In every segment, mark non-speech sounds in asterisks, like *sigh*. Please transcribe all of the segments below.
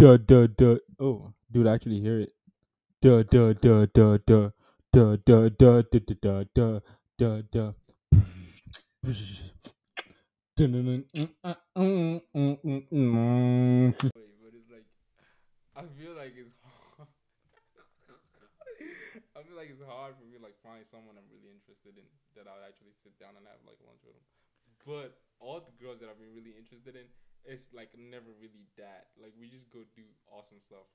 Duh duh duh. Oh, dude, I actually hear it. Duh duh duh duh duh duh duh duh duh duh duh duh duh. Wait, but it's like I feel like it's hard. *laughs* I feel like it's hard for me like find someone I'm really interested in that I'll actually sit down and have like lunch with them. But all the girls that I've been really interested in, it's like never really that. Like we just go do awesome stuff.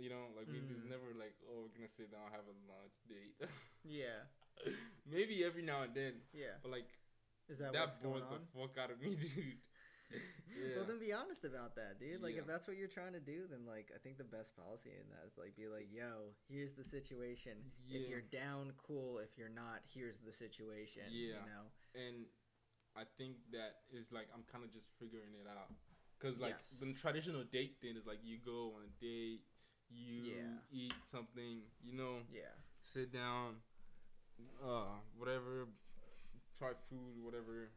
You know, like we it's Mm. never like, oh, we're gonna sit down have a lunch date. *laughs* Yeah, Maybe every now and then, yeah. but like Is that, that, what's going bores the fuck out of me, *laughs* dude. yeah. Well, then be honest about that, dude. Like, if that's what you're trying to do, then like, I think the best policy in that is like, be like, "Yo, here's the situation. If you're down, cool. If you're not, here's the situation." Yeah. You know. and I think that is like I'm kind of just figuring it out. Cause like Yes. the traditional date thing is like you go on a date, you Yeah. eat something, you know, Yeah. sit down, uh, whatever, try food, whatever.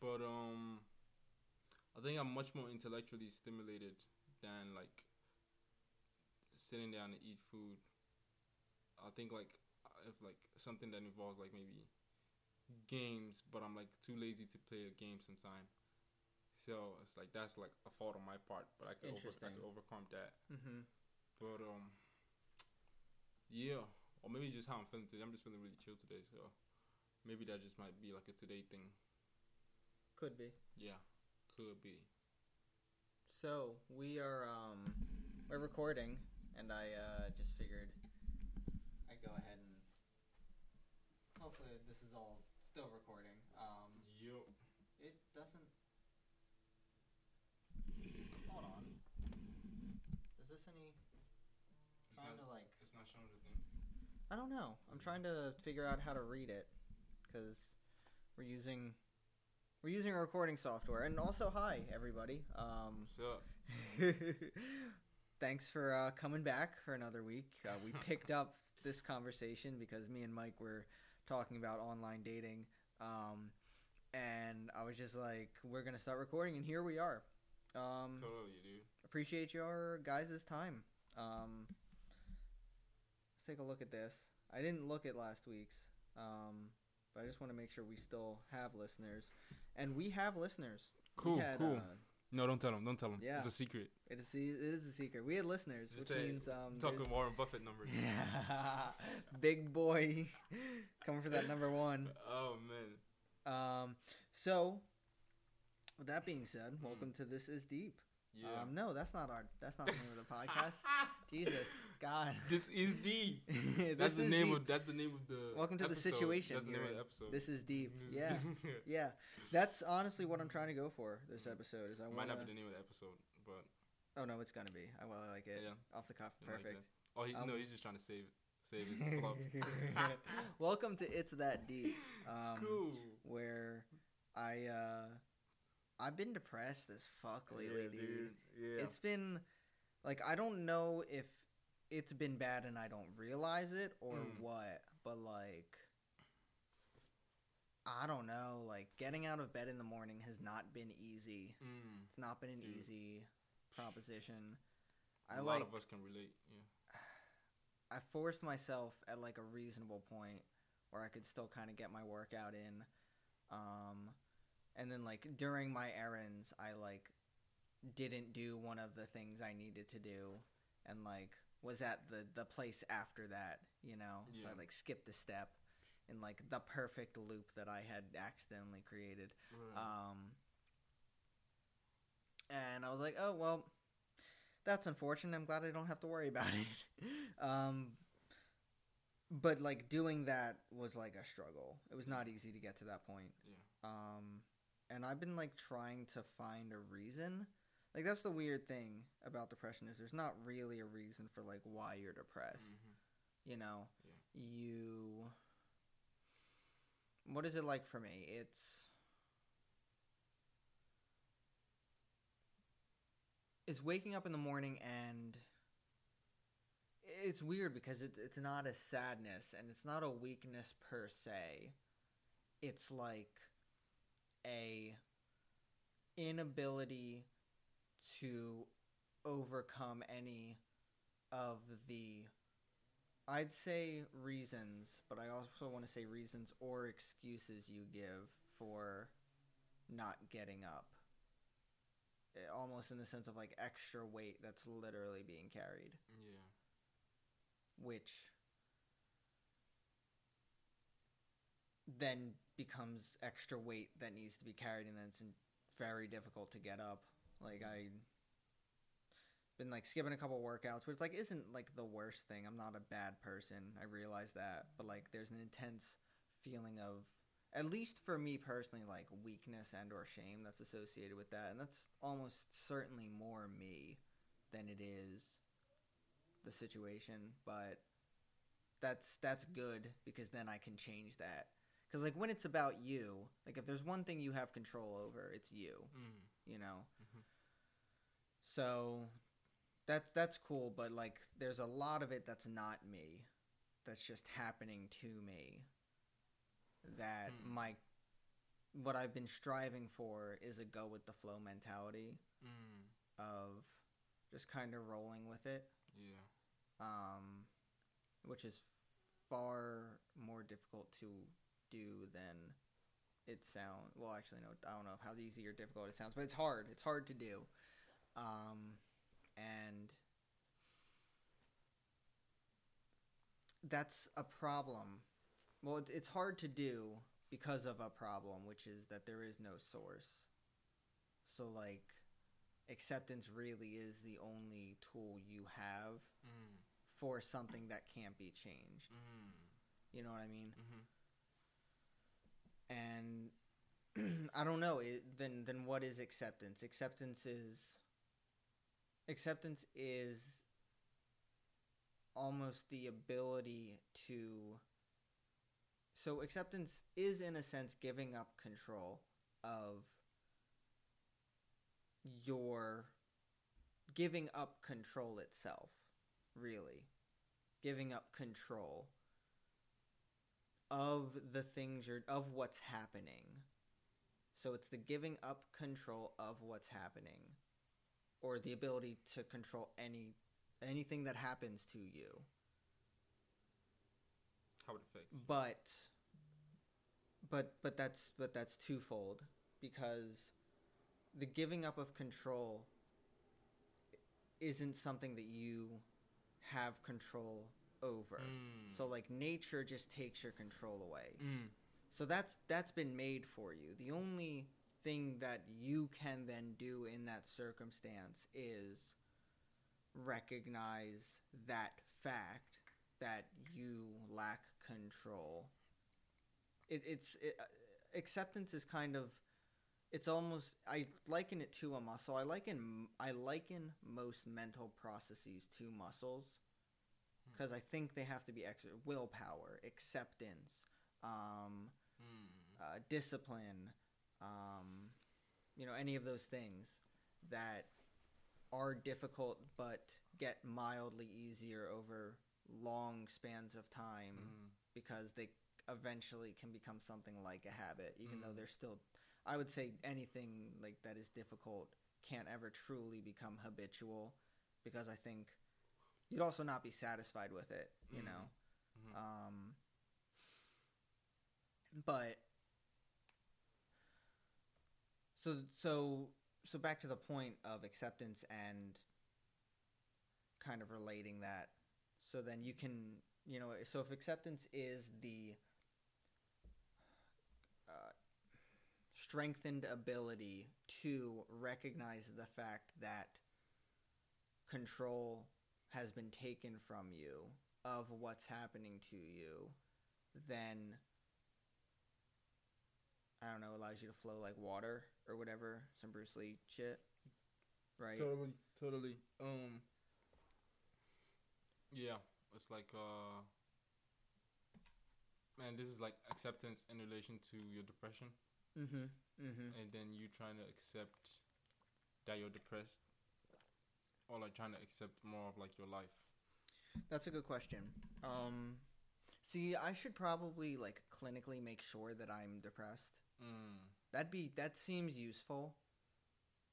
But um, I think I'm much more intellectually stimulated than like sitting down to eat food. I think like if like something that involves like maybe games, but I'm like too lazy to play a game sometime. So it's like that's like a fault on my part, but I could over, I could overcome that. Mm-hmm. But um, yeah, or maybe just how I'm feeling today. I'm just feeling really chill today, so maybe that just might be like a today thing. Could be. Yeah, could be. So we are um we're recording, and I uh just figured I'd go ahead and hopefully this is all still recording. Um, Yo, it doesn't. Hold on. Is this any? it's Trying not, to like. it's not showing the thing. I don't know. I'm trying to figure out how to read it, because we're using we're using a recording software. And also, hi everybody. Um, What's up? *laughs* Thanks for uh, coming back for another week. Uh, we *laughs* picked up this conversation because me and Mike were talking about online dating. Um, and I was just like, we're going to start recording, and here we are. Um, Totally, dude. appreciate your guys' time. Um, let's take a look at this. I didn't look at last week's, um, but I just want to make sure we still have listeners. And we have listeners. We Cool, had, cool. uh, No, don't tell him. Don't tell him. Yeah. It's a secret. It is, it is a secret. We had listeners, Just which means um, Talking Warren Buffett numbers. *laughs* big boy *laughs* coming for that number one. Oh man. Um, so with that being said, welcome to this is deep. Yeah. Um, no, that's not our. That's not the name of the *laughs* podcast. Jesus, God. *laughs* this is D. *laughs* This That's the name deep. of. That's the name of the. Welcome to the situation That's the name you're of the episode. This is deep. Yeah, yeah. That's honestly what I'm trying to go for this episode. Is I Might want not be the name of the episode, but Oh no, it's gonna be. I well, I like it. Yeah. Off the cuff, like perfect. that. oh, he, Um, no, he's just trying to save save his club. Welcome to It's That Deep. Um, cool. Where I uh, I've been depressed as fuck lately, yeah, dude. Yeah. It's been like I don't know if it's been bad and I don't realize it or Mm. what, but like I don't know. Like getting out of bed in the morning has not been easy. Mm. It's not been an Dude. easy proposition. A I lot like of us can relate. Yeah. I forced myself at like a reasonable point where I could still kind of get my workout in. Um, and then like during my errands, I like didn't do one of the things I needed to do, and like was at the the place after that, you know. So I like skipped a step in like the perfect loop that I had accidentally created. Right. Um, and I was like, oh, well, that's unfortunate. I'm glad I don't have to worry about it. *laughs* um, but like doing that was like a struggle. It was not easy to get to that point. yeah. Um, and I've been like trying to find a reason. Like that's the weird thing about depression is there's not really a reason for like why you're depressed. Mhm. You know, Yeah. you. What is it like for me? It's. It's waking up in the morning and. It's weird because it's it's not a sadness and it's not a weakness per se. It's like a inability to overcome any of the I'd say reasons, but I also want to say reasons or excuses you give for not getting up. Eh, Almost in the sense of like extra weight that's literally being carried, Yeah. which then becomes extra weight that needs to be carried, and then it's very difficult to get up. Like I been like skipping a couple workouts, which like isn't like the worst thing. I'm not a bad person. I realize that, but like there's an intense feeling of at least for me personally like weakness and or shame that's associated with that and that's almost certainly more me than it is the situation but that's that's good because then I can change that cuz like when it's about you like if there's one thing you have control over it's you Mm. you know Mhm. so that's that's cool but like there's a lot of it that's not me that's just happening to me that Hmm. my what i've been striving for is a go with the flow mentality Mm. of just kind of rolling with it Yeah. um, which is far more difficult to do than it sound. Well, actually, no, I don't know how easy or difficult it sounds, but it's hard. It's hard to do, um, and that's a problem. Well, it, it's hard to do because of a problem, which is that there is no source. So, like, acceptance really is the only tool you have Mm. for something that can't be changed. Mm. You know what I mean? Mhm. And *clears throat* I don't know. It, then then what is acceptance? Acceptance is acceptance is almost the ability to so acceptance is in a sense giving up control of your giving up control itself really giving up control of the things you're of what's happening so it's the giving up control of what's happening or the ability to control any anything that happens to you How would it you. but but but that's but that's twofold because the giving up of control isn't something that you have control over. Mm. so like nature just takes your control away. Mm. so that's that's been made for you. The only thing that you can then do in that circumstance is recognize that fact that you lack control. It, it's it, uh, acceptance is kind of it's almost i liken it to a muscle. I liken i liken most mental processes to muscles because i think they have to be extra willpower acceptance um, Mm. uh, discipline, um, you know, any of those things that are difficult but get mildly easier over long spans of time Mm. because they eventually can become something like a habit, even though Mm. they're still, I would say anything like that is difficult can't ever truly become habitual because I think you'd also not be satisfied with it, you Mm. know? Mhm. Um, but so so so back to the point of acceptance and kind of relating that. So then you can you know so if acceptance is the uh, strengthened ability to recognize the fact that control has been taken from you of what's happening to you, then I don't know, allows you to flow like water or whatever, some Bruce Lee shit, right? Totally, totally. Um. Yeah, it's like uh. Man, this is like acceptance in relation to your depression, Mm-hmm. Mm-hmm. and then you trying to accept that you're depressed, or like trying to accept more of like your life. That's a good question. Um, see, I should probably like clinically make sure that I'm depressed. Mm. That'd be that seems useful.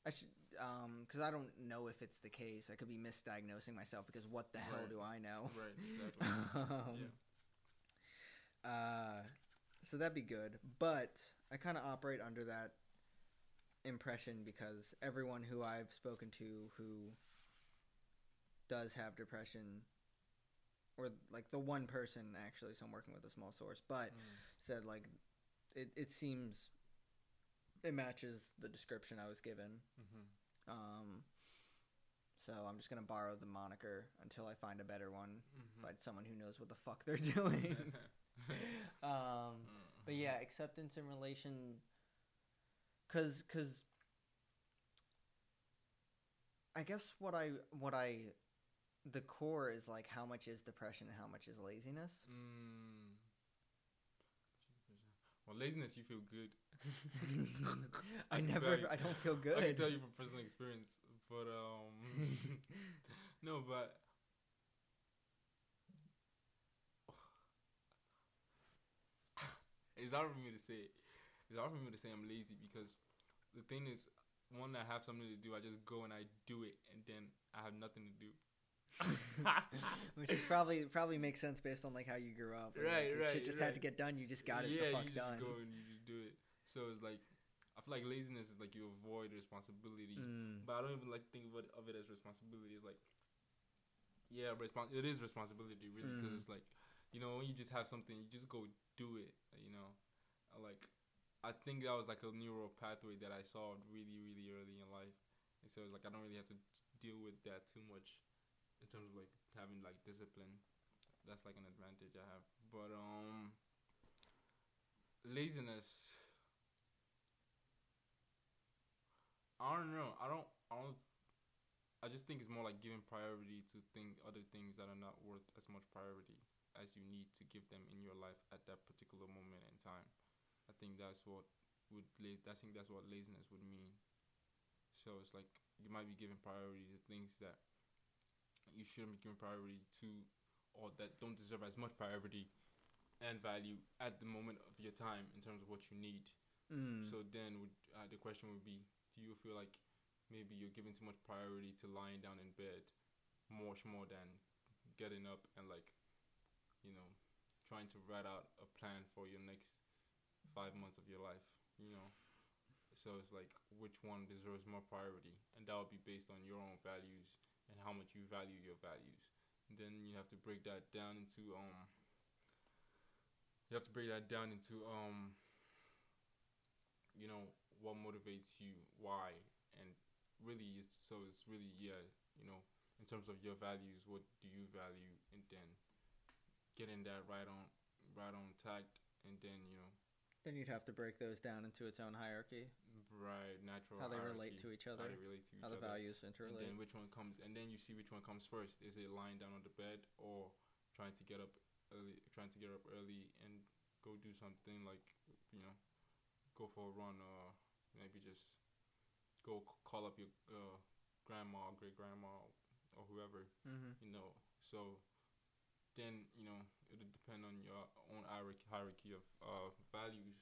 I should um because I don't know if it's the case. I could be misdiagnosing myself because what the hell do I know? Right. Exactly. *laughs* um, yeah. Uh, so that'd be good. But I kind of operate under that impression because everyone who I've spoken to who does have depression, or like the one person actually, so I'm working with a small source, but Mm. said like it, it seems it matches the description I was given. Mm-hmm. Um, so I'm just gonna borrow the moniker until I find a better one Mm-hmm. by someone who knows what the fuck they're *laughs* doing. *laughs* um, but yeah, acceptance in relation, cause, cause, I guess what I what I, the core is like how much is depression and how much is laziness. Mm. Well, laziness, you feel good. *laughs* I can never, you- I don't feel good. I can tell you from personal experience, but um, *laughs* no, but *sighs* it's hard for me to say. It's hard for me to say I'm lazy because the thing is, one, I have something to do. I just go and I do it, and then I have nothing to do. *laughs* Which is probably probably makes sense based on like how you grew up. Right, like, right, Shit just had to right. get done. You just got it yeah, the fuck you done. just go and you just do it. So it's like I feel like laziness is like you avoid responsibility. Mm. But I don't even like think of it, of it as responsibility. It's like, yeah, respons- It is responsibility, really, because Mm. it's like, you know, when you just have something, you just go do it. You know, I like, I think that was like a neural pathway that I saw really, really early in life, and so it's like I don't really have to deal with that too much, in terms of like having like discipline. That's like an advantage I have, but um, laziness. I don't know. I don't. I don't. I just think it's more like giving priority to think other things that are not worth as much priority as you need to give them in your life at that particular moment in time. I think that's what would. La- I think that's what laziness would mean. So it's like you might be giving priority to things that you shouldn't be giving priority to, or that don't deserve as much priority and value at the moment of your time in terms of what you need. Mm. So then, would, uh, the question would be: Do you feel like maybe you're giving too much priority to lying down in bed, much more than getting up and like, you know, trying to write out a plan for your next five months of your life? You know, so it's like which one deserves more priority, and that would be based on your own values and how much you value your values. And then you have to break that down into um. You have to break that down into um you know what motivates you why and really is so it's really yeah you know in terms of your values what do you value and then getting that right on right on tact and then you know Then you'd have to break those down into its own hierarchy. Right natural How they relate to each how other. they relate to each How the other values and interrelate. then which one comes and then you see which one comes first is it lying down on the bed or trying to get up early trying to get up early and go do something like you know go for a run or maybe just go call up your uh, grandma or great grandma or whoever Mm-hmm. you know so then you know it'll depend on your own hierarchy, hierarchy of uh, values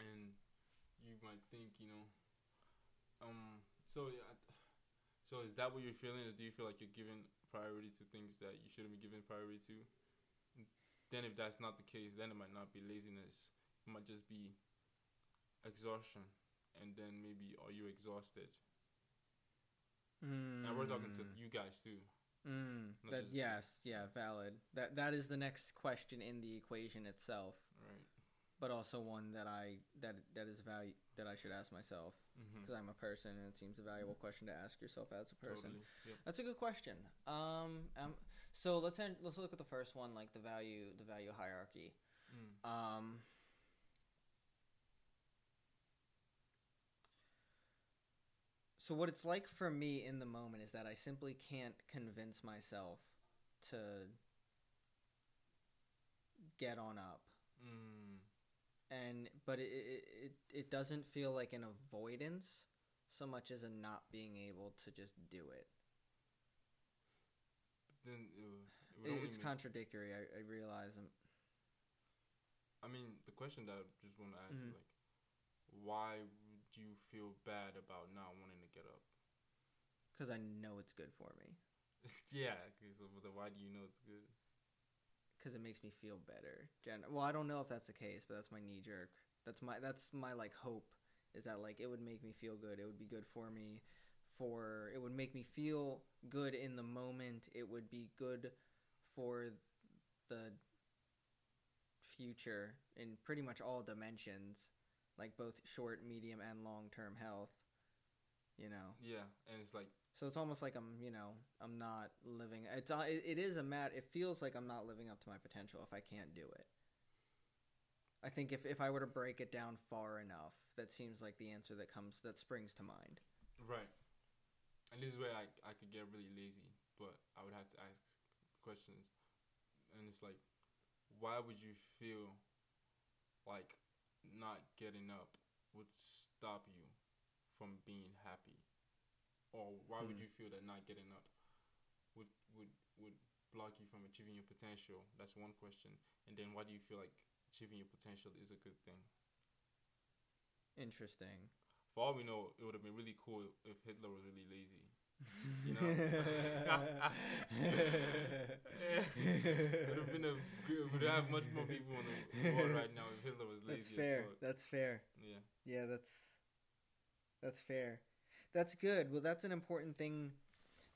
and you might think you know um so yeah, so is that what you're feeling? Or do you feel like you're giving priority to things that you shouldn't be giving priority to? Then if that's not the case then it might not be laziness. It might just be exhaustion. And then maybe are you exhausted? Mm. and we're talking to you guys too. Mm. That yes, yeah, valid. That that is the next question in the equation itself, right but also one that I that that is value that I should ask myself mm-hmm. because I'm a person and it seems a valuable question to ask yourself as a person. Totally. Yep. That's a good question. Um, um so let's end, let's look at the first one, like the value the value hierarchy. Mm. Um, so what it's like for me in the moment is that I simply can't convince myself to get on up. Mm. And but it it, it, doesn't feel like an avoidance so much as a not being able to just do it. Then it, it It- it's contradictory. I, I realize I'm I mean, the question that I just want to ask Mhm. is like, why would do you feel bad about not wanting to get up? Because I know it's good for me. *laughs* yeah. Okay, so why do you know it's good? Because it makes me feel better. Gen- well, I don't know if that's the case, but that's my knee jerk. That's my that's my like hope is that like it would make me feel good. It would be good for me. For it would make me feel good in the moment. It would be good for the future in pretty much all dimensions, like both short, medium, and long term health. You know. Yeah, and it's like So it's almost like I'm, you know, I'm not living. It's uh, it, it is a mat. It feels like I'm not living up to my potential if I can't do it. I think if if I were to break it down far enough, that seems like the answer that comes that springs to mind. right. And this is where I I could get really lazy, but I would have to ask questions, and it's like, why would you feel like not getting up would stop you from being happy, or why would Hmm. you feel that not getting up would would would block you from achieving your potential? That's one question. And then why do you feel like achieving your potential is a good thing? Interesting. For all we know, it would have been really cool if Hitler was really lazy. You know? *laughs* it would have been a would have much more people in the world right now if Hitler was lazy. That's fair. That's fair. Yeah. Yeah, that's that's fair. That's good. Well, that's an important thing.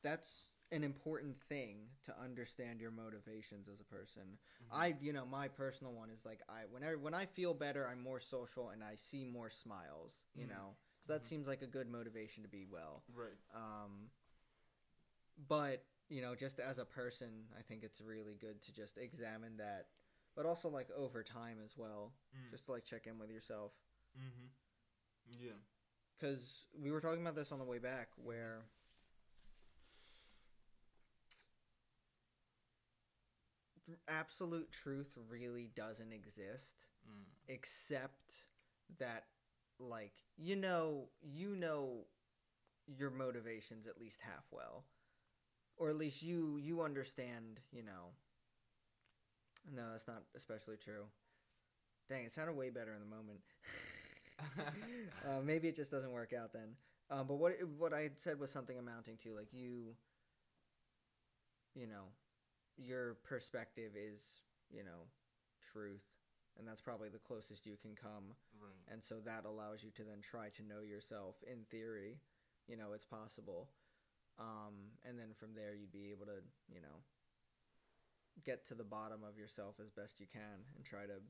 That's an important thing to understand your motivations as a person. Mhm. I, you know, my personal one is like I whenever when I feel better, I'm more social and I see more smiles. You Mhm. know, so that Mhm. seems like a good motivation to be well. Right. Um, but you know, just as a person, I think it's really good to just examine that, but also like over time as well, Mm. just to like check in with yourself. Mhm. Yeah. Because we were talking about this on the way back where absolute truth really doesn't exist Mm. except that like you know you know your motivations at least half well. Or at least you you understand you know. No that's not especially true. Dang it sounded way better in the moment *laughs* *laughs* uh, maybe it just doesn't work out then. Um, but what what I had said was something amounting to like you, you know, your perspective is you know truth, and that's probably the closest you can come. right. And so that allows you to then try to know yourself. In theory, you know, it's possible. Um, and then from there, you'd be able to you know get to the bottom of yourself as best you can and try to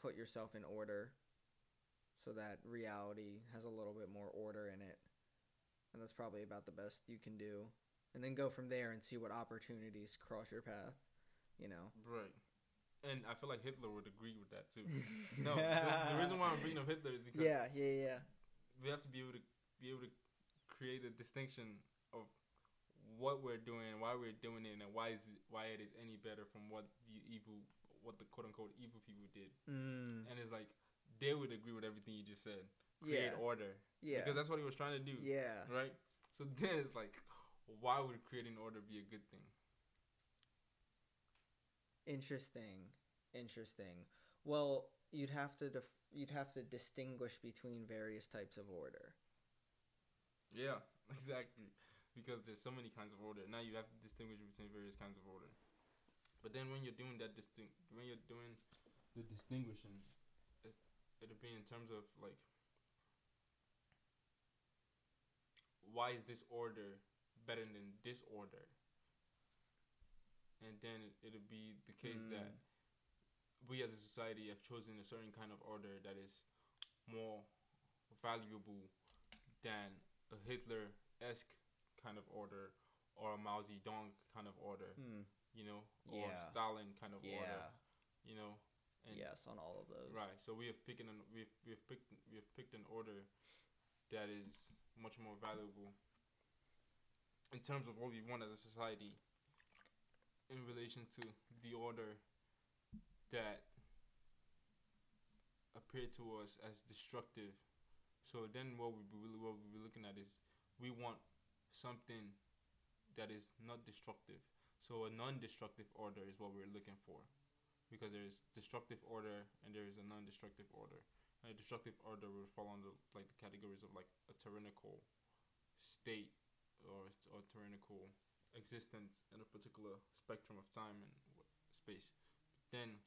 put yourself in order so that reality has a little bit more order in it. And that's probably about the best you can do. And then go from there and see what opportunities cross your path, you know. Right. And I feel like Hitler would agree with that too. *laughs* No, the, the reason why I'm bringing up Hitler is because Yeah, yeah, yeah. we have to be able to be able to create a distinction of what we're doing, why we're doing it, and why is it, why it is any better from what the evil, what the quote unquote evil people did. Mm, And it's like they would agree with everything you just said. Create yeah, order yeah, because that's what he was trying to do, yeah. right? So then it's like, why would creating order be a good thing? Interesting, interesting. Well, you'd have to def- you'd have to distinguish between various types of order. Yeah, *laughs* exactly. Because there's so many kinds of order. Now you have to distinguish between various kinds of order. But then when you're doing that distinct, when you're doing the distinguishing, it it'll be in terms of like, why is this order better than this order? And then it, it'll be the case Mm. that we as a society have chosen a certain kind of order that is more valuable than a Hitler esque kind of order or a Mao Zedong kind of order, Hmm. You know, or Yeah. Stalin kind of order, you know. And Yes, on all of those. Right. So we have picked an we've we've picked we have picked an order that is much more valuable in terms of what we want as a society in relation to the order that appear to us as destructive. So then what we be what we be looking at is we want something that is not destructive. So a non-destructive order is what we're looking for because there's destructive order and there is a non-destructive order A destructive order would fall under like the categories of like a tyrannical state or or tyrannical existence in a particular spectrum of time and space. Then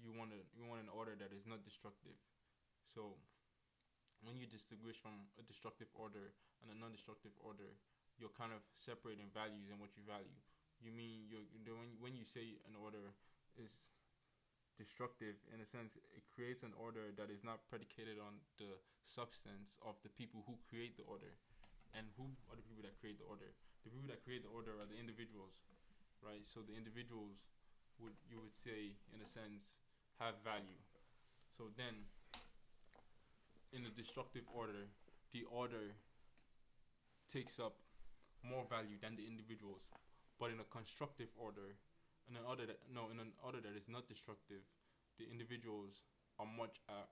you want a, you want an order that is not destructive. So when you distinguish from a destructive order and a non-destructive order, you're kind of separating values and what you value. You mean you're, you when when you say an order is destructive in a sense it creates an order that is not predicated on the substance of the people who create the order and who are the people that create the order. The people that create the order are the individuals right? So the individuals would you would say in a sense have value. So then in a destructive order the order takes up more value than the individuals but in a constructive order in an order that no in an order that is not destructive the individuals are much uh,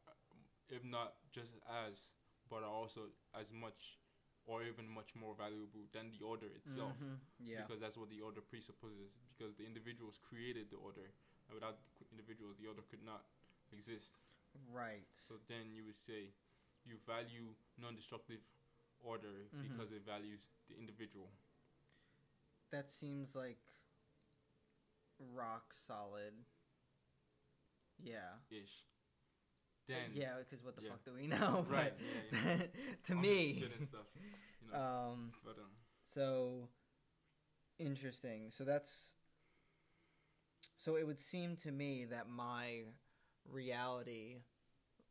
if not just as but are also as much or even much more valuable than the order itself Mhm, Yeah. because that's what the order presupposes because the individuals created the order and without the individuals the order could not exist Right. so then you would say you value non-destructive order Mhm. because it values the individual That seems like rock solid. Yeah. ish then yeah, because what the yeah. fuck do we know? Right, But yeah, *laughs* to I'm me, stuff, you know. um, but um, so interesting. So that's so it would seem to me that my reality,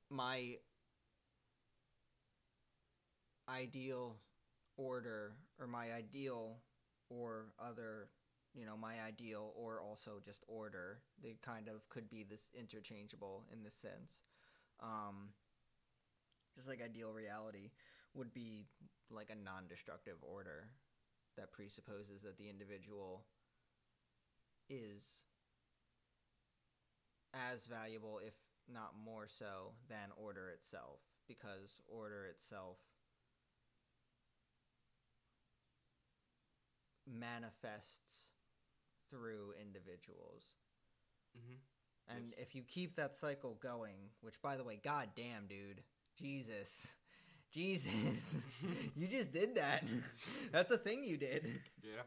my ideal order, or my ideal or other, you know, my ideal or also just order, they kind of could be this interchangeable in this sense. Um, just like ideal reality would be like a non-destructive order that presupposes that the individual is as valuable if not more so than order itself because order itself manifests through individuals mhm. and Yes. if you keep that cycle going, which by the way, god damn, dude, Jesus, *laughs* Jesus, *laughs* you just did that. *laughs* That's a thing you did. yeah.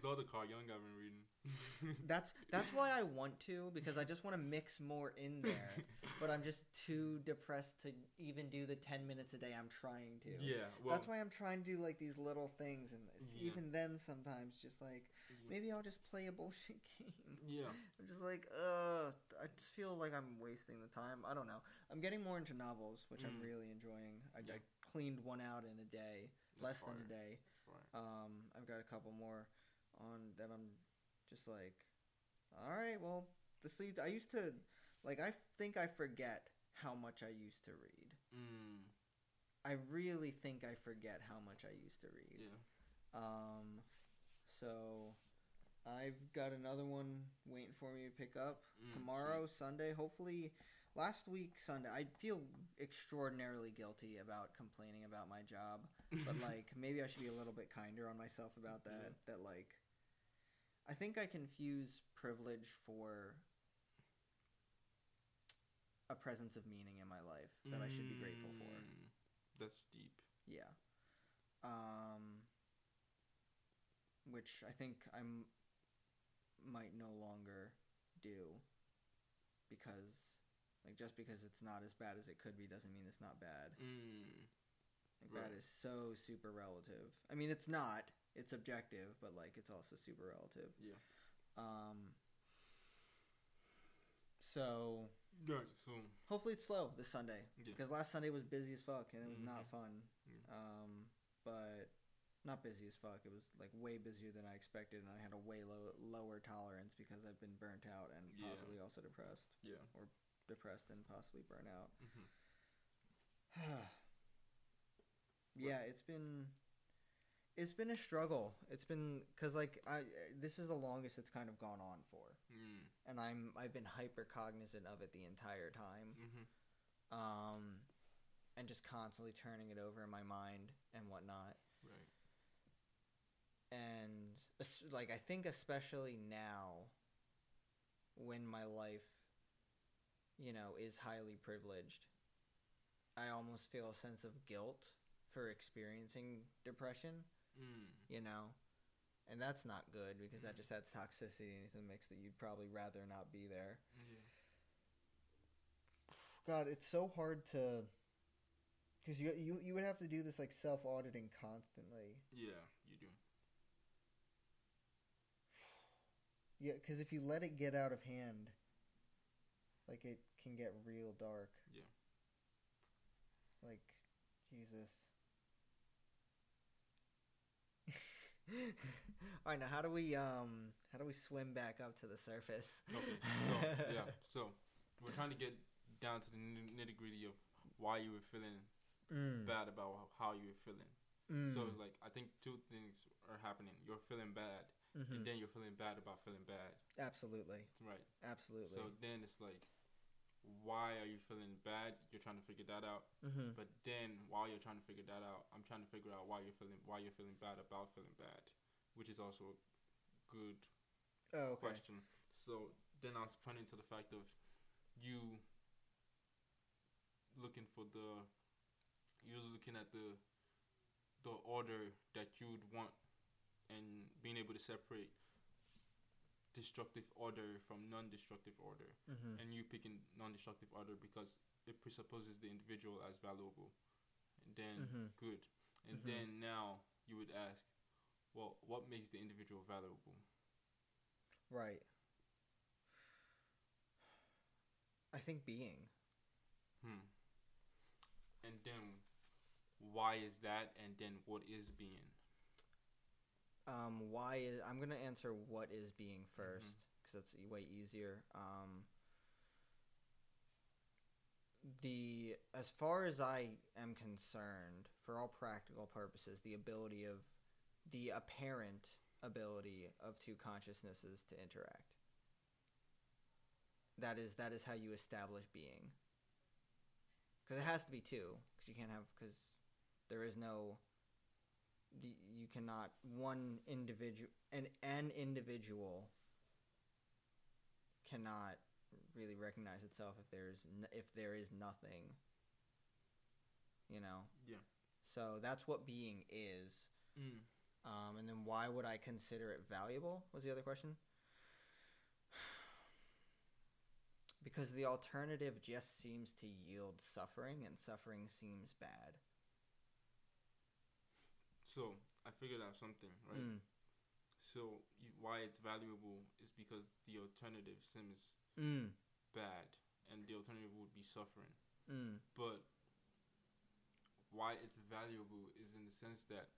Zelda card, Jung I've been reading. *laughs* That's that's why I want to because I just want to mix more in there, *laughs* but I'm just too depressed to even do the ten minutes a day I'm trying to. Yeah, well, That's why I'm trying to do like these little things, and it's Yeah. even then sometimes just like maybe I'll just play a bullshit *laughs* game. Yeah, I'm just like, uh, I just feel like I'm wasting the time. I don't know. I'm getting more into novels, which I'm Mm. really enjoying. I, Yeah. I cleaned one out in a day, less That's than a day. Right. Um, I've got a couple more on that I'm just like, all right, well, the sleep. I used to, like, I think I forget how much I used to read. Mm, I really think I forget how much I used to read. yeah. Um, so I've got another one waiting for me to pick up Mm, tomorrow, Sunday. Hopefully, last week Sunday. I feel extraordinarily guilty about complaining about my job, but *laughs* like maybe I should be a little bit kinder on myself about that. That like, I think I confuse privilege for a presence of meaning in my life that I should be grateful for. Mm, That's deep. Yeah. Um, which I think I m- might no longer do because, like, just because it's not as bad as it could be doesn't mean it's not bad. Mm, Like, Right. That is so super relative. I mean, it's not. It's objective, but like, it's also super relative. yeah. Um. So Right. So hopefully it's slow this Sunday yeah. because last Sunday was busy as fuck and it was not Mhm. fun. Um, but not busy as fuck. It was like way busier than I expected, and I had a way low, lower tolerance because I've been burnt out and Yeah. possibly also depressed, Yeah. Depressed and possibly burnt out. hmm *sighs* yeah, it's been it's been a struggle. It's been because like I this is the longest it's kind of gone on for, Mm. and I'm I've been hyper cognizant of it the entire time. hmm um, and just constantly turning it over in my mind and whatnot. Right. And like I think especially now, when my life you know, is highly privileged, I almost feel a sense of guilt for experiencing depression, Mm. you know. And that's not good because that just adds toxicity into the mix that you'd probably rather not be there. Yeah. God, it's so hard to because you, you you would have to do this like self auditing constantly. Yeah, you do. *sighs* Yeah, because if you let it get out of hand, like it can get real dark. Yeah. Like, Jesus. *laughs* All right, now how do we um how do we swim back up to the surface? Okay. So yeah. So we're trying to get down to the nitty gritty of why you were feeling Mm, bad about how you were feeling. mm, So it's like I think two things are happening. You're feeling bad, mhm. and then you're feeling bad about feeling bad. absolutely, Right. absolutely. So then it's like, why are you feeling bad? You're trying to figure that out. mm-hmm. But then while you're trying to figure that out, I'm trying to figure out why you're feeling why you're feeling bad about feeling bad, which is also a good Oh, okay. question. So then I'm pointing to the fact of you looking for the you're looking at the the order that you'd want and being able to separate destructive order from non-destructive order Mm-hmm. and you picking non-destructive order because it presupposes the individual as valuable and then Mhm. good and Mhm. then now you would ask well what makes the individual valuable Right. I think being. Hmm. And then, why is that? And then, what is being? Um, why is I'm gonna answer what is being first Mhm. because that's e- way easier. Um, the as far as I am concerned, for all practical purposes, the ability of the apparent ability of two consciousnesses to interact. That is that is how you establish being. Because it has to be two, because you can't have because there is no you cannot one individual an an individual cannot really recognize itself if there's n- if there is nothing you know Yeah. so that's what being is Mm. um, and then why would i consider it valuable was the other question *sighs* because the alternative just seems to yield suffering and suffering seems bad So I figured out something, right? Mm. So you, why it's valuable is because the alternative seems Mm. bad, and the alternative would be suffering. Mm. But why it's valuable is in the sense that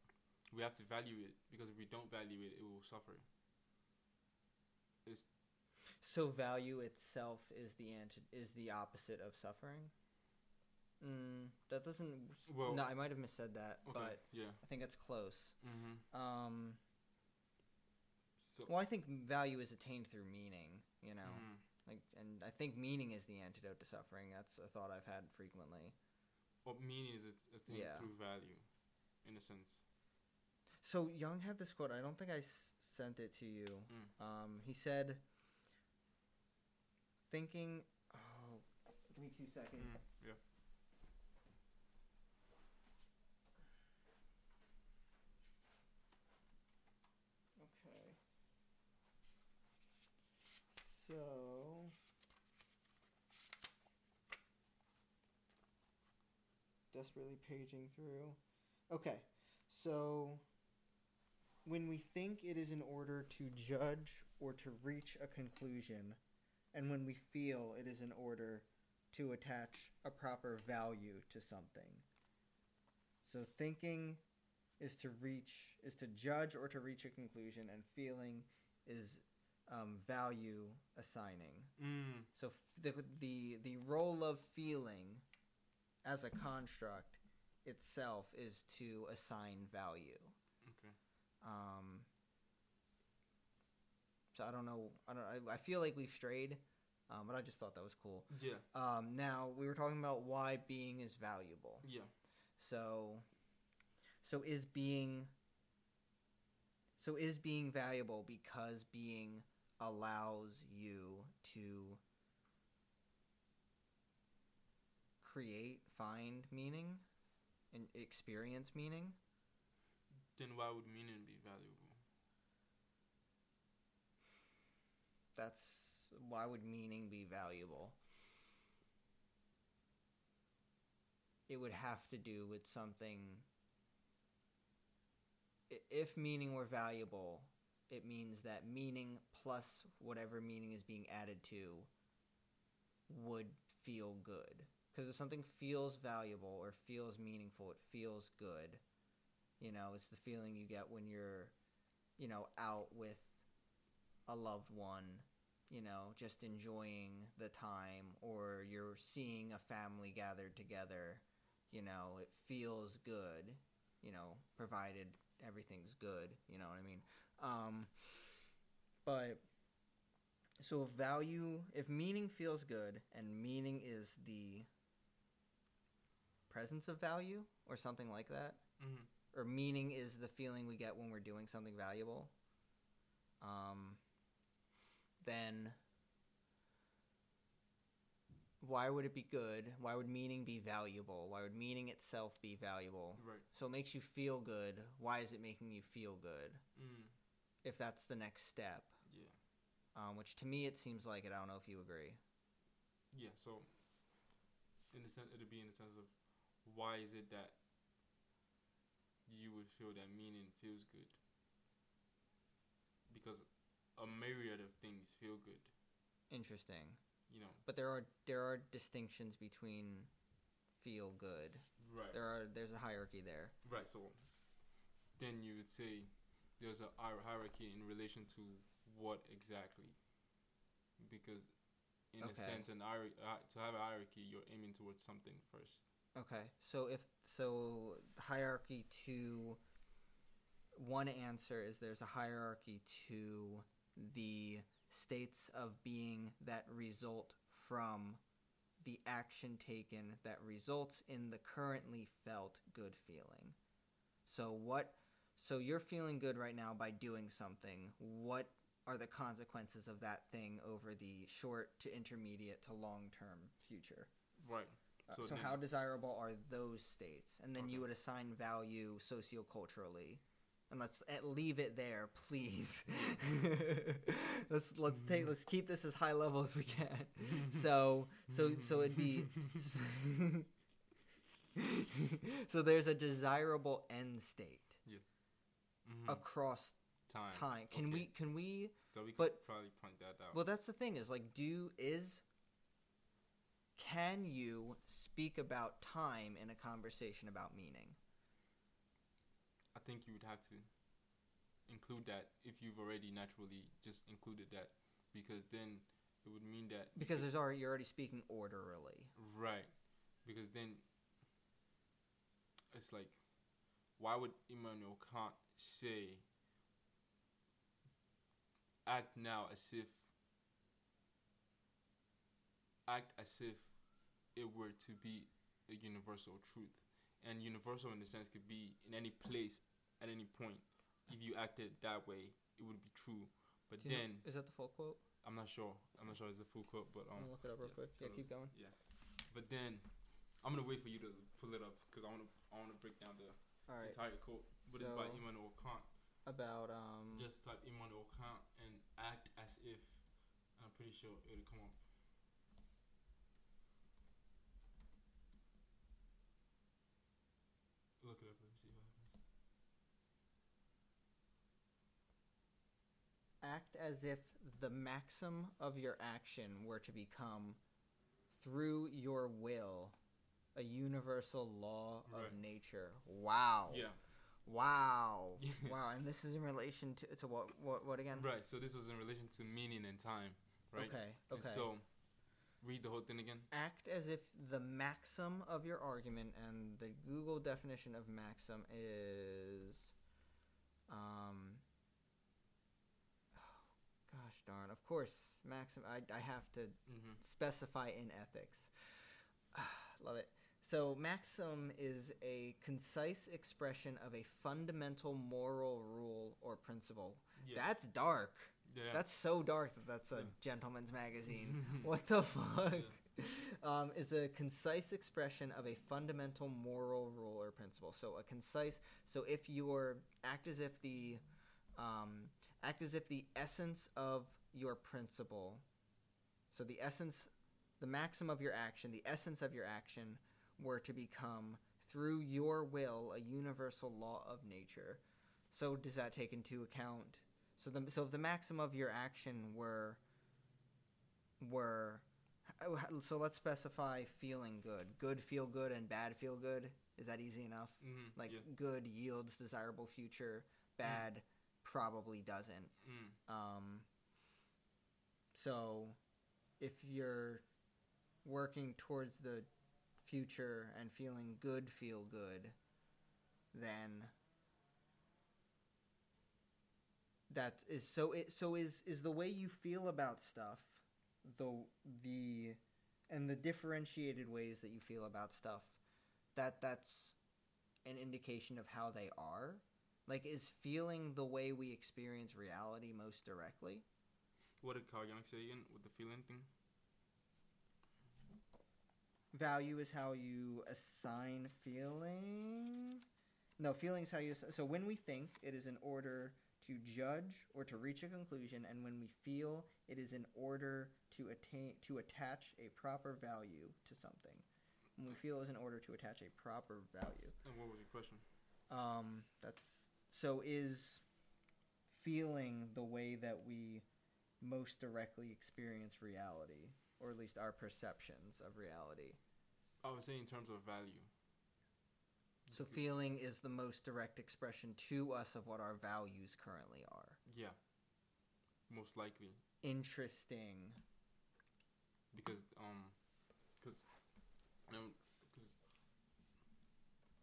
we have to value it because if we don't value it, it will suffer. It's So value itself is the anti- is the opposite of suffering. Mm, that doesn't. Well- no, I might have missaid that, okay. but yeah. I think it's close. Mm-hmm. Um, So. well, I think value is attained through meaning. You know, mhm. like, and I think meaning is the antidote to suffering. That's a thought I've had frequently. What meaning is it attained Yeah. through value, in a sense. So Jung had this quote. I don't think I s- sent it to you. Mm. Um, he said, "Thinking." Oh, give me two seconds. Mm, yeah. Okay. So desperately paging through. Okay. So when we think it is in order to judge or to reach a conclusion, and when we feel it is in order to attach a proper value to something. So thinking is to reach is to judge or to reach a conclusion and feeling is um, value assigning Mm. so f- the, the the role of feeling as a construct itself is to assign value Okay. um, so i don't know i don't I, I feel like we've strayed um, but i just thought that was cool Yeah. um, now we were talking about why being is valuable Yeah. so, so is being so is being valuable because being allows you to create, find meaning, and experience meaning. Then why would meaning be valuable? That's why would meaning be valuable? It would have to do with something. If meaning were valuable, it means that meaning plus whatever meaning is being added to would feel good. Because if something feels valuable or feels meaningful, it feels good. You know, it's the feeling you get when you're, you know, out with a loved one, you know, just enjoying the time, or you're seeing a family gathered together, you know, it feels good, you know, provided everything's good, you know what I mean? Um, but so if value, if meaning feels good and meaning is the presence of value or something like that, Mm-hmm. or meaning is the feeling we get when we're doing something valuable, um, then why would it be good? Why would meaning be valuable? Why would meaning itself be valuable? Right. So it makes you feel good. Why is it making you feel good? Mm. If that's the next step, Yeah. um, which to me it seems like it. I don't know if you agree. Yeah. So, in the sense, it'd be in the sense of why is it that you would feel that meaning feels good? Because a myriad of things feel good. Interesting. You know. But there are there are distinctions between feel good. Right. There are there's a hierarchy there. Right. So, then you would say there's a hierarchy in relation to what exactly? Because, in Okay. a sense, an uh, to have a hierarchy, you're aiming towards something first. Okay. So if so hierarchy to one answer is there's a hierarchy to the states of being that result from the action taken that results in the currently felt good feeling. So what so you're feeling good right now by doing something. What are the consequences of that thing over the short to intermediate to long-term future? Right. Uh, So how desirable are those states? And then Okay. you would assign value socioculturally. And let's leave it there, please. *laughs* let's let's take let's keep this as high level as we can. *laughs* So so so it'd be *laughs* so there's a desirable end state Mhm. across time. time. Can Okay. we can we So we could but- probably point that out. Well, that's the thing is like, do is can you speak about time in a conversation about meaning? I think you would have to include that if you've already naturally just included that, because then it would mean that Because there's already you're already speaking orderly. right, because then it's like, why would Immanuel Kant say, act now as if, act as if it were to be a universal truth, and universal in the sense could be in any place at any point. If you acted that way, it would be true. But you know- then is that the full quote? I'm not sure. I'm not sure it's the full quote, but I'm um, gonna look it up real yeah, quick. Yeah, keep going. Yeah. But then I'm gonna wait for you to pull it up because I wanna I wanna break down the All right. entire quote. But it's by So- Immanuel Kant. About um. Just type Immanuel Kant and act as if. I'm pretty sure it'll come up. Look it up. Let me see what happens. act as if the maxim of your action were to become through your will a universal law of Right. nature. Wow. Yeah. Wow. *laughs* Wow. And this is in relation to to what what what again? Right. So this was in relation to meaning and time, right? Okay. And Okay. so, read the whole thing again. act as if the maxim of your argument and the Google definition of maxim is um *sighs* gosh darn of course maxim I, I have to Mm-hmm. specify in ethics *sighs* love it so maxim is a concise expression of a fundamental moral rule or principle Yeah. that's dark yeah. that's so dark that that's a Yeah. gentleman's magazine *laughs* *laughs* what the fuck Yeah. um, is a concise expression of a fundamental moral rule or principle. So a concise. So if you're act as if the um, act as if the essence of your principle. So the essence, the maxim of your action, the essence of your action, were to become through your will a universal law of nature. So does that take into account? So the so if the maxim of your action were were so let's specify feeling good. Good feel good and bad feel good. Is that easy enough? Mm-hmm. Like yeah. good yields desirable future, bad probably doesn't. Mm. Um, so if you're working towards the future and feeling good feel good, then that is so it so is is the way you feel about stuff the the and the differentiated ways that you feel about stuff that that's an indication of how they are like is feeling the way we experience reality most directly What did Carl Jung say again with the feeling thing? Value is how you assign feeling. No feeling is how you so when we think it is in order to judge or to reach a conclusion and when we feel it is in order to attain to attach a proper value to something. When we feel is in order to attach a proper value. And what was your question? um that's so is feeling the way that we most directly experience reality or at least our perceptions of reality I was saying in terms of value. So feeling is the most direct expression to us of what our values currently are. Yeah. Most likely Interesting. because um because um because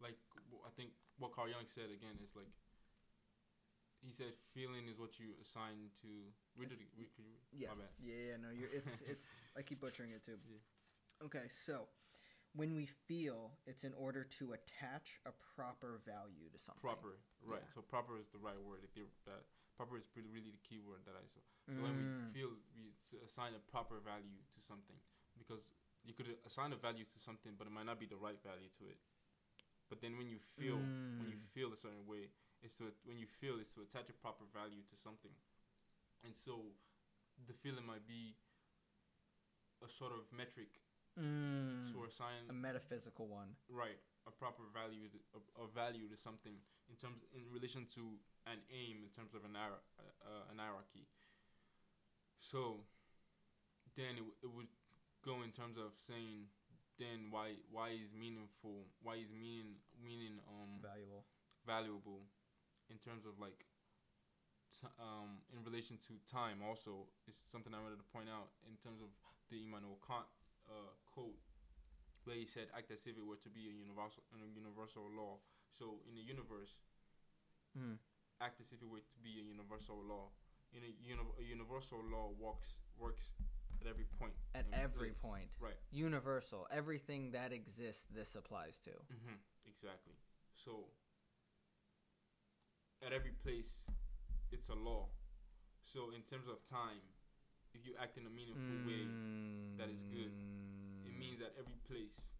like I think what Carl Jung said again is like he said feeling is what you assign to. Where Yes, where, could you, Yes. Yeah, yeah, no, you're it's *laughs* it's I keep butchering it too. Yeah. Okay, so when we feel it's in order to attach a proper value to something. Proper, right? Yeah. So proper is the right word. That proper is pretty, really the key word that I saw. So when we Mm. feel we assign a proper value to something, because you could assign a value to something, but it might not be the right value to it. But then when you feel, when you Mm. feel a certain way, it's to when you feel is to attach a proper value to something, and so the feeling might be a sort of metric Mm. to assign a metaphysical one. right a proper value to, a, a value to something in terms in relation to an aim in terms of an hier- uh, uh, an hierarchy so then it, w- it would go in terms of saying then why why is meaningful why is meaning meaning um Valuable. valuable in terms of like t- um in relation to time also is something I wanted to point out in terms of the Immanuel Kant uh, quote where he said act as if it were to be a universal a universal law so in the universe Mm. act as if it were to be a universal law in a, uni- a universal law works works at every point At every place. point. right Universal. Everything that exists this applies to. Mm-hmm. Exactly. So at every place, it's a law. So in terms of time, if you act in a meaningful way, that is good. it Mm. means that every place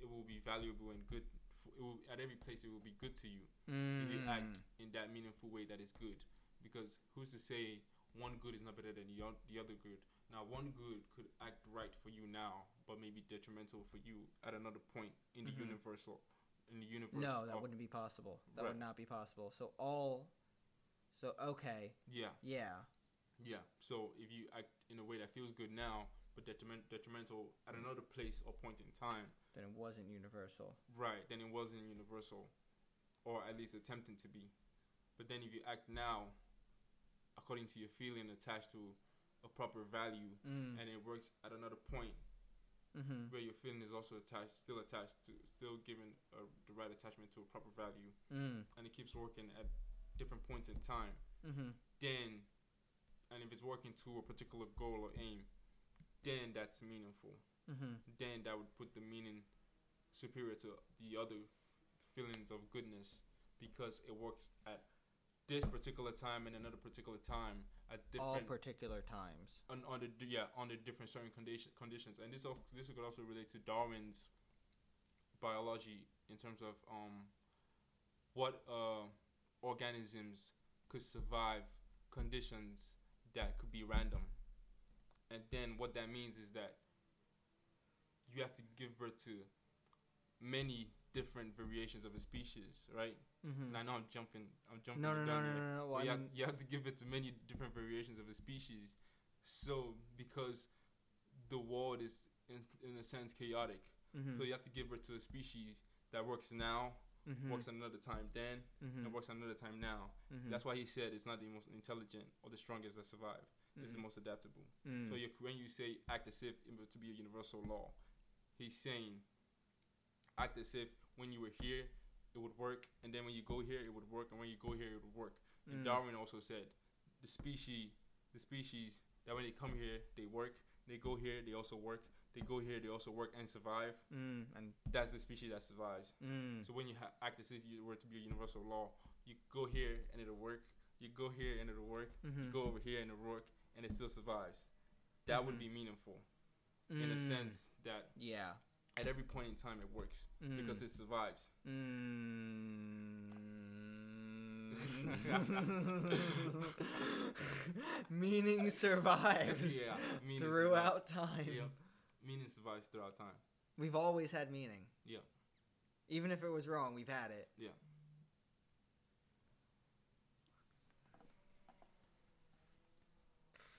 it will be valuable and good. f- It will, at every place, it will be good to you if you act Mm. in that meaningful way that is good. Because who's to say one good is not better than the, o- the other good? Now, one good could act right for you now, but maybe detrimental for you at another point in the Mhm. universal, in the universe. No, that of- wouldn't be possible. That Right. would not be possible. So all. So okay, Yeah, yeah. yeah. So if you act in a way that feels good now, but detriment, detrimental at another place or point in time, Then it wasn't universal. right? Then it wasn't universal, or at least attempting to be. But then if you act now, according to your feeling attached to a proper value, Mm. and it works at another point Mm-hmm. where your feeling is also attached, still attached to, still given a, the right attachment to a proper value, Mm. and it keeps working at different points in time. Mm-hmm. then and if it's working to a particular goal or aim then that's meaningful Mm-hmm. then that would put the meaning superior to the other feelings of goodness because it works at this particular time and another particular time at All different particular times. on, under d- yeah under different certain condition, conditions and this al- this could also relate to Darwin's biology in terms of um what uh organisms could survive conditions that could be random and then what that means is that you have to give birth to many different variations of a species right Mm-hmm. and I know I'm jumping I'm jumping No, no, no, no, no, no. Well, you, have, you have to give it to many different variations of a species. So because the world is in, in a sense chaotic, mhm, so you have to give it to a species that works now, mhm, works another time then, mhm, and works another time now. mhm, That's why he said it's not the most intelligent or the strongest that survive. It's the mhm, most adaptable. mm, So you, when you say act as if it were to be a universal law, he's saying act as if when you were here it would work, and then when you go here it would work, and when you go here it would work. And mm, Darwin also said the species, the species that when they come here they work, they go here they also work, they go here they also work and survive. mm, and That's the species that survives. mm, So when you ha- act as if you were to be a universal law, you go here and it'll work. You go here and it'll work. You mhm, go over here and it'll work, and it still survives. That would Mhm. be meaningful in a mm, sense that Yeah. At every point in time it works because mm, it survives. mm. *laughs* Meaning survives yeah, meaning throughout time. Meaning survives throughout time. We've always had meaning. Yeah. Even if it was wrong, we've had it. Yeah.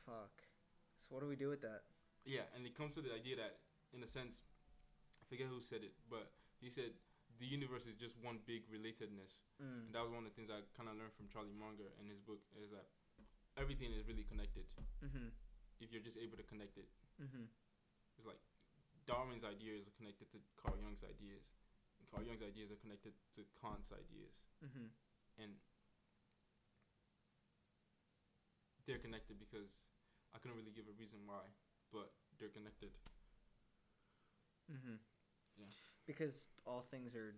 Fuck. So what do we do with that? Yeah, and it comes to the idea that, in a sense, forget who said it, but he said the universe is just one big relatedness. Mm. And that was one of the things I kind of learned from Charlie Munger in his book is that everything is really connected Mhm. if you're just able to connect it. Mhm. It's like Darwin's ideas are connected to Carl Jung's ideas. And Carl Jung's ideas are connected to Kant's ideas. Mhm. And they're connected because I couldn't really give a reason why, but they're connected. Yeah. Because all things are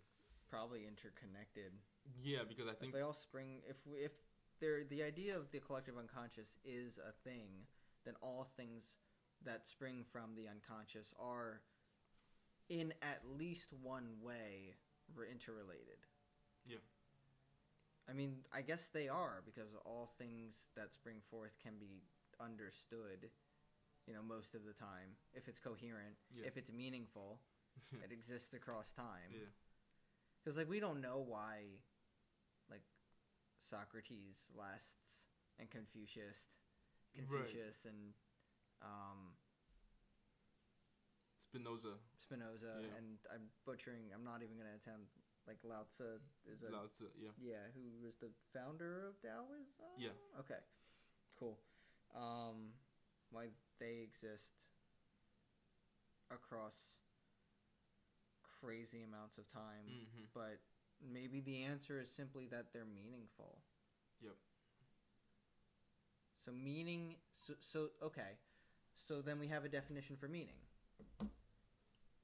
probably interconnected. Yeah, because I If think they all spring. If we, if there the idea of the collective unconscious is a thing, then all things that spring from the unconscious are, in at least one way, interrelated. Yeah. I mean, I guess they are because all things that spring forth can be understood. You know, most of the time, if it's coherent, Yeah. if it's meaningful, *laughs* it exists across time. yeah, Because like we don't know why, like, Socrates lasts and Confucius, Right. Confucius and um, Spinoza, Spinoza Yeah. and I'm butchering. I'm not even gonna attempt. Like Lao Tzu is a Lao Tzu, yeah, yeah, who was the founder of Taoism. Yeah. Okay. Cool. Um, why they exist across crazy amounts of time. hmm but maybe the answer is simply that they're meaningful. Yep. So meaning so, so okay. So then we have a definition for meaning.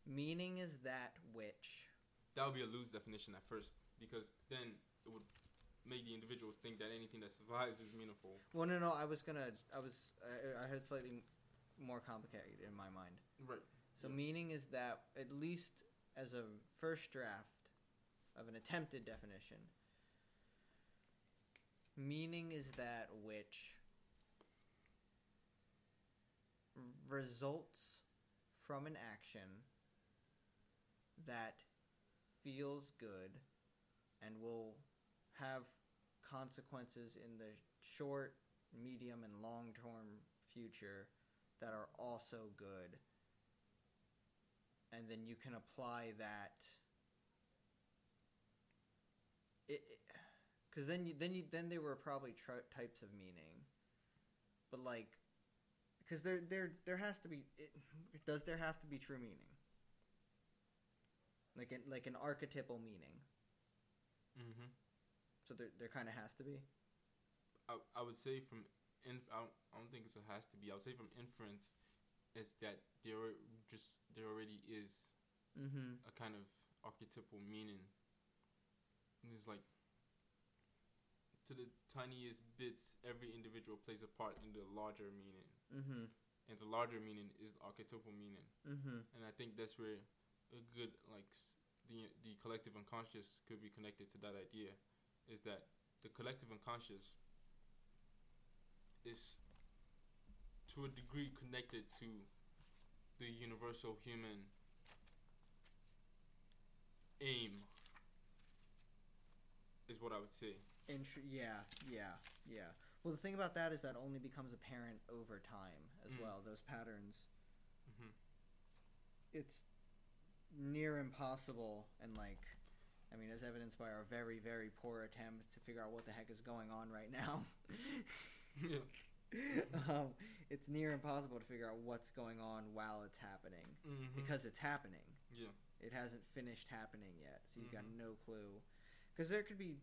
Meaning is that which that would be a loose definition at first because then it would make the individual think that anything that survives is meaningful. Well, no, no. I was gonna. I was. I, I had slightly more complicated in my mind. Right. So Yeah. meaning is that at least as a first draft of an attempted definition. Meaning is that which results from an action that feels good and will have consequences in the short, medium, and long term future that are also good. And then you can apply that. It, because then you then you then there were probably tr- types of meaning, but like, because there there there has to be it, does there have to be true meaning? Like an like an archetypal meaning. Mm-hmm. So there there kind of has to be. I, I would say from inf- I, don't, I don't think it has to be. I would say from inference is that there just there already is Mm-hmm. a kind of archetypal meaning. And It's like to the tiniest bits, every individual plays a part in the larger meaning, Mm-hmm. and the larger meaning is the archetypal meaning. Mm-hmm. And I think that's where a good like the the collective unconscious could be connected to that idea, is that the collective unconscious is to a degree connected to the universal human aim. Is what I would say. Intr- yeah, yeah, yeah. Well, the thing about that is that only becomes apparent over time as Mm. well. Those patterns. hmm It's near impossible, and like, I mean, as evidenced by our very, very poor attempt to figure out what the heck is going on right now. *laughs* yeah. *laughs* *laughs* um, it's near impossible to figure out what's going on while it's happening hmm because it's happening. yeah. It hasn't finished happening yet, so you've got Mhm. no clue. Because there could be,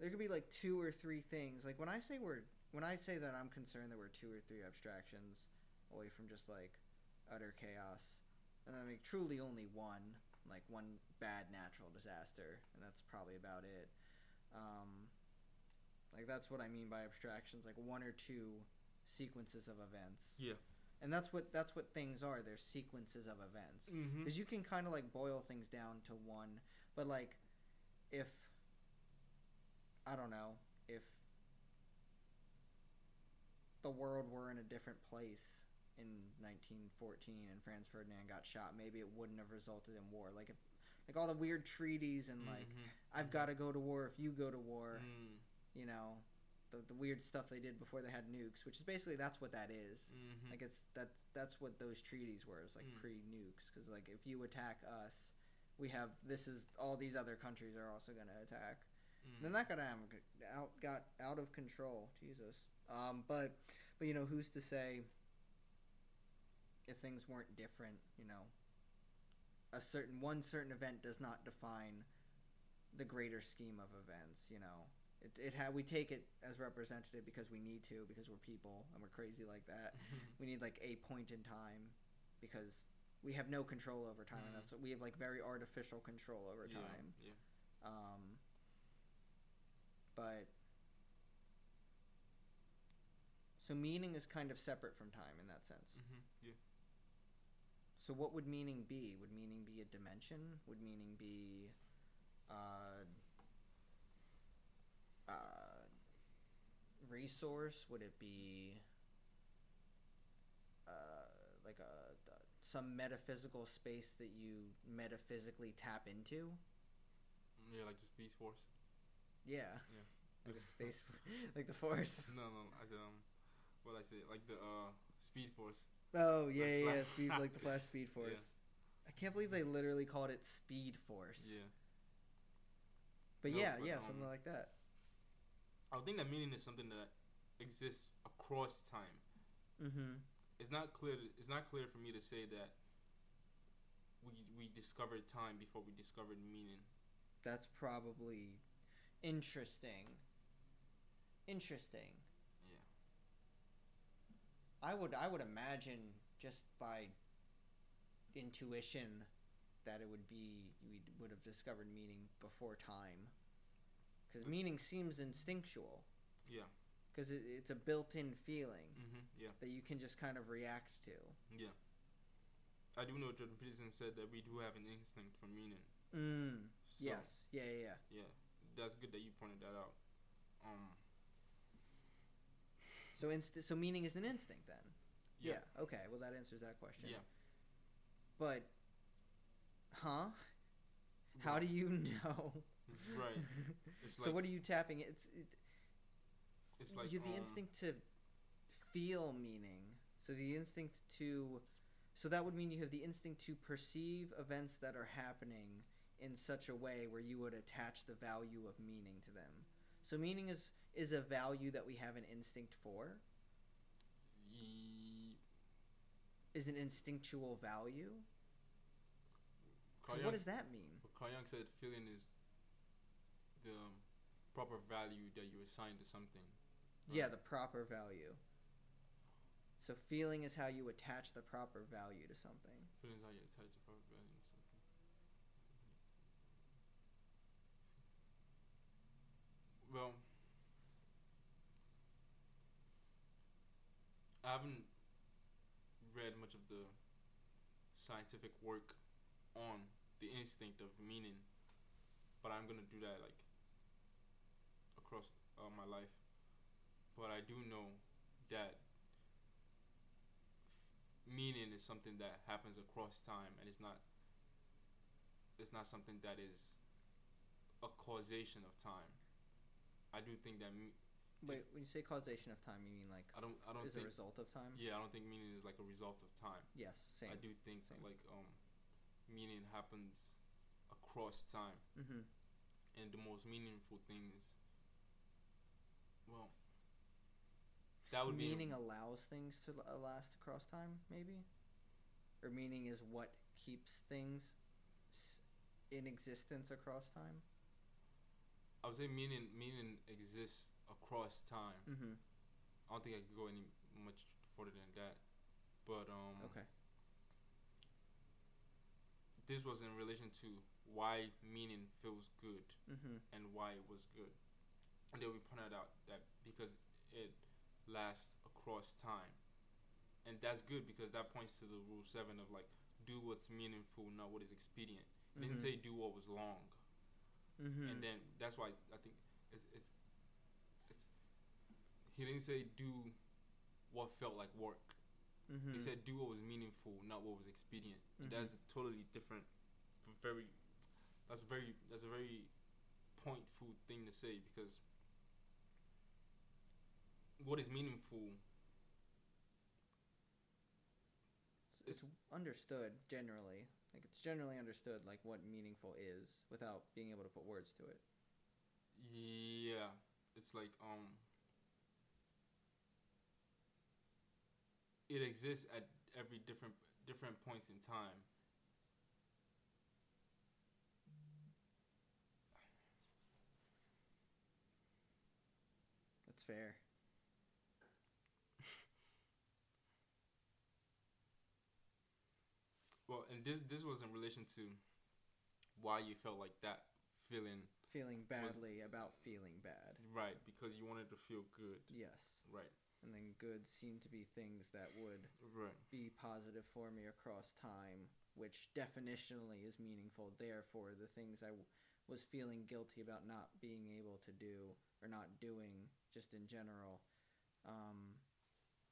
there could be like two or three things. Like when I say we're, when I say that I'm concerned that we're two or three abstractions away from just like utter chaos, and I mean truly only one, like one bad natural disaster, and that's probably about it. Um, like that's what I mean by abstractions, like one or two sequences of events. Yeah. And that's what that's what things are. They're sequences of events Mm-hmm. because you can kind of like boil things down to one but like if i don't know if the world were in a different place in 1914 and franz ferdinand got shot maybe it wouldn't have resulted in war like if like all the weird treaties and like Mm-hmm. i've got to go to war if you go to war Mm. you know the, the weird stuff they did before they had nukes which is basically that's what that is Mm-hmm. like it's that's that's what those treaties were. It's like Mm. pre nukes because like if you attack us, we have this is all these other countries are also going to attack. Mm. And then that got out, out got out of control. Jesus. Um, but but you know who's to say if things weren't different? You know, a certain one certain event does not define the greater scheme of events. You know. It, it ha- we take it as representative because we need to because we're people and we're crazy like that *laughs* we need like a point in time because we have no control over time and Mhm. that's what we have like very artificial control over yeah. time Yeah. um but so meaning is kind of separate from time in that sense Mm-hmm. Yeah. so what would meaning be would meaning be a dimension would meaning be uh uh resource would it be uh like a some metaphysical space that you metaphysically tap into Yeah, like the Speed Force. yeah Yeah. like a *laughs* space *laughs* like the force *laughs* No, no. I said um, what I say like the uh Speed Force. oh yeah Like yeah, yeah Flash. speed like the flash speed Yeah. force i can't believe they literally called it speed force Yeah. but No, yeah but, yeah um, something like that I think that meaning is something that exists across time. mm-hmm It's not clear. It's not clear for me to say that we we discovered time before we discovered meaning. That's probably interesting. Interesting. Yeah. I would I would imagine just by intuition that it would be we would have discovered meaning before time. Cuz meaning seems instinctual Yeah. cuz it, it's a built-in feeling Mm-hmm. Yeah. that you can just kind of react to. Yeah. I do know Jordan Peterson said that we do have an instinct for meaning. Mm. So, yes. Yeah, yeah, yeah. Yeah. That's good that you pointed that out. Um. So inst- so meaning is an instinct then. Yeah. yeah. Okay. Well, that answers that question. Yeah. But, huh? How do you *laughs* know? *laughs* Right. It's so like what are you tapping? It's it, it's like you have the um, instinct to feel meaning. So the instinct to, so that would mean you have the instinct to perceive events that are happening in such a way where you would attach the value of meaning to them. So meaning is is a value that we have an instinct for. ye- Is an instinctual value. What does that mean? Carl said feeling is the um, proper value that you assign to something. Right? Yeah, the proper value. So feeling is how you attach the proper value to something. Feeling is how you attach the proper value to something. Well, I haven't read much of the scientific work on the instinct of meaning, but I'm gonna do that like across uh, my life. But I do know that meaning is something that happens across time, and it's not. It's not something that is a causation of time. I do think that me- Wait, when you say causation of time, you mean like I don't. I don't is a result of time? Yeah, I don't think meaning is like a result of time. Yes, same. I do think Same. like um, meaning happens across time, Mm-hmm. and the most meaningful things. Well, that would meaning be allows things to last across time, maybe, or meaning is what keeps things in existence across time. I would say meaning meaning exists across time. Mm-hmm. I don't think I could go any much further than that, but um, Okay. this was in relation to why meaning feels good Mm-hmm. and why it was good. And then we pointed out that because it lasts across time. And that's good because that points to the rule seven of like do what's meaningful, not what is expedient. It didn't Mhm. say do what was long. Mm-hmm. And then that's why I think it's, it's it's he didn't say do what felt like work. mm-hmm. He said do what was meaningful, not what was expedient. That's a totally different, very. That's a very that's a very pointful thing to say because what is meaningful it's, it's understood generally. Like it's generally understood like what meaningful is without being able to put words to it. Yeah, it's like um, it exists at every different different points in time. That's fair. Well, and this this was in relation to why you felt like that feeling Feeling badly about feeling bad. right because you wanted to feel good. Yes. Right, And then good seemed to be things that would right, be positive for me across time, which definitionally is meaningful. Therefore, the things I w- was feeling guilty about not being able to do or not doing, just in general, um,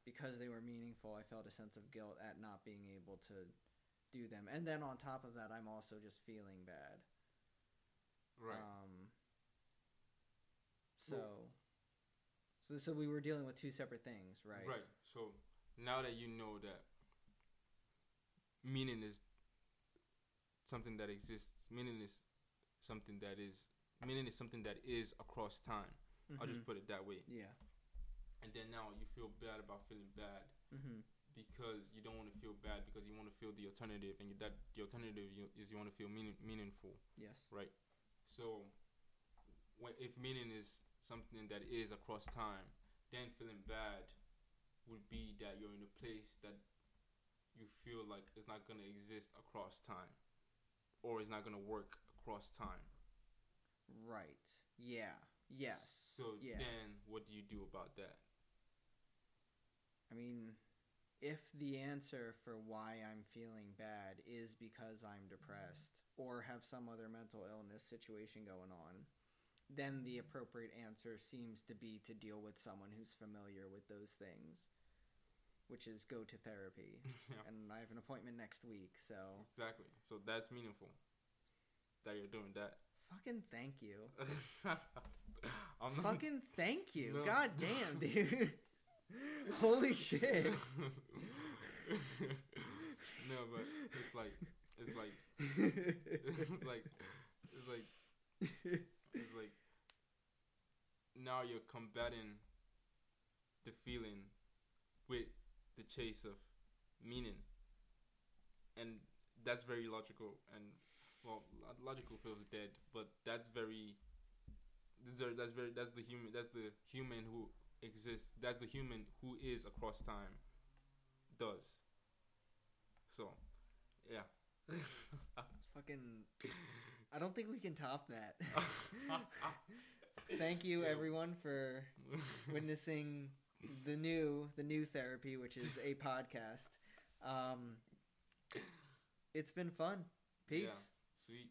because they were meaningful, I felt a sense of guilt at not being able to do them. And then on top of that, I'm also just feeling bad. right. Um, so, so, so we were dealing with two separate things, right? Right. So now that you know that meaning is something that exists, meaning is something that is meaning is something that is across time. I'll just Mhm. put it that way. Yeah. And then now you feel bad about feeling bad Mm-hmm. Because you don't want to feel bad because you want to feel the alternative and that the alternative you, is you want to feel meaning, meaningful. Yes. Right. So when, if meaning is something that is across time, then feeling bad would be that you're in a place that you feel like it's not going to exist across time or it's not going to work across time. Right. Yeah. Yes. So Yeah. then what do you do about that? I mean, if the answer for why I'm feeling bad is because I'm depressed or have some other mental illness situation going on, then the appropriate answer seems to be to deal with someone who's familiar with those things, which is go to therapy. *laughs* yeah, And I have an appointment next week, so exactly. So that's meaningful that you're doing that. fucking thank you. *laughs* I'm not- fucking thank you. No. God damn, *laughs* dude. *laughs* Holy shit. *laughs* no, but it's like it's like *laughs* it's like it's like it's like now you're combating the feeling with the chase of meaning and that's very logical and well logical feels dead but that's very that's very that's the human that's the human who exists that's the human who is across time does so yeah *laughs* fucking I don't think we can top that. *laughs* Thank you everyone for witnessing the new the new therapy, which is a podcast. Um, it's been fun. Peace. Yeah. Sweet.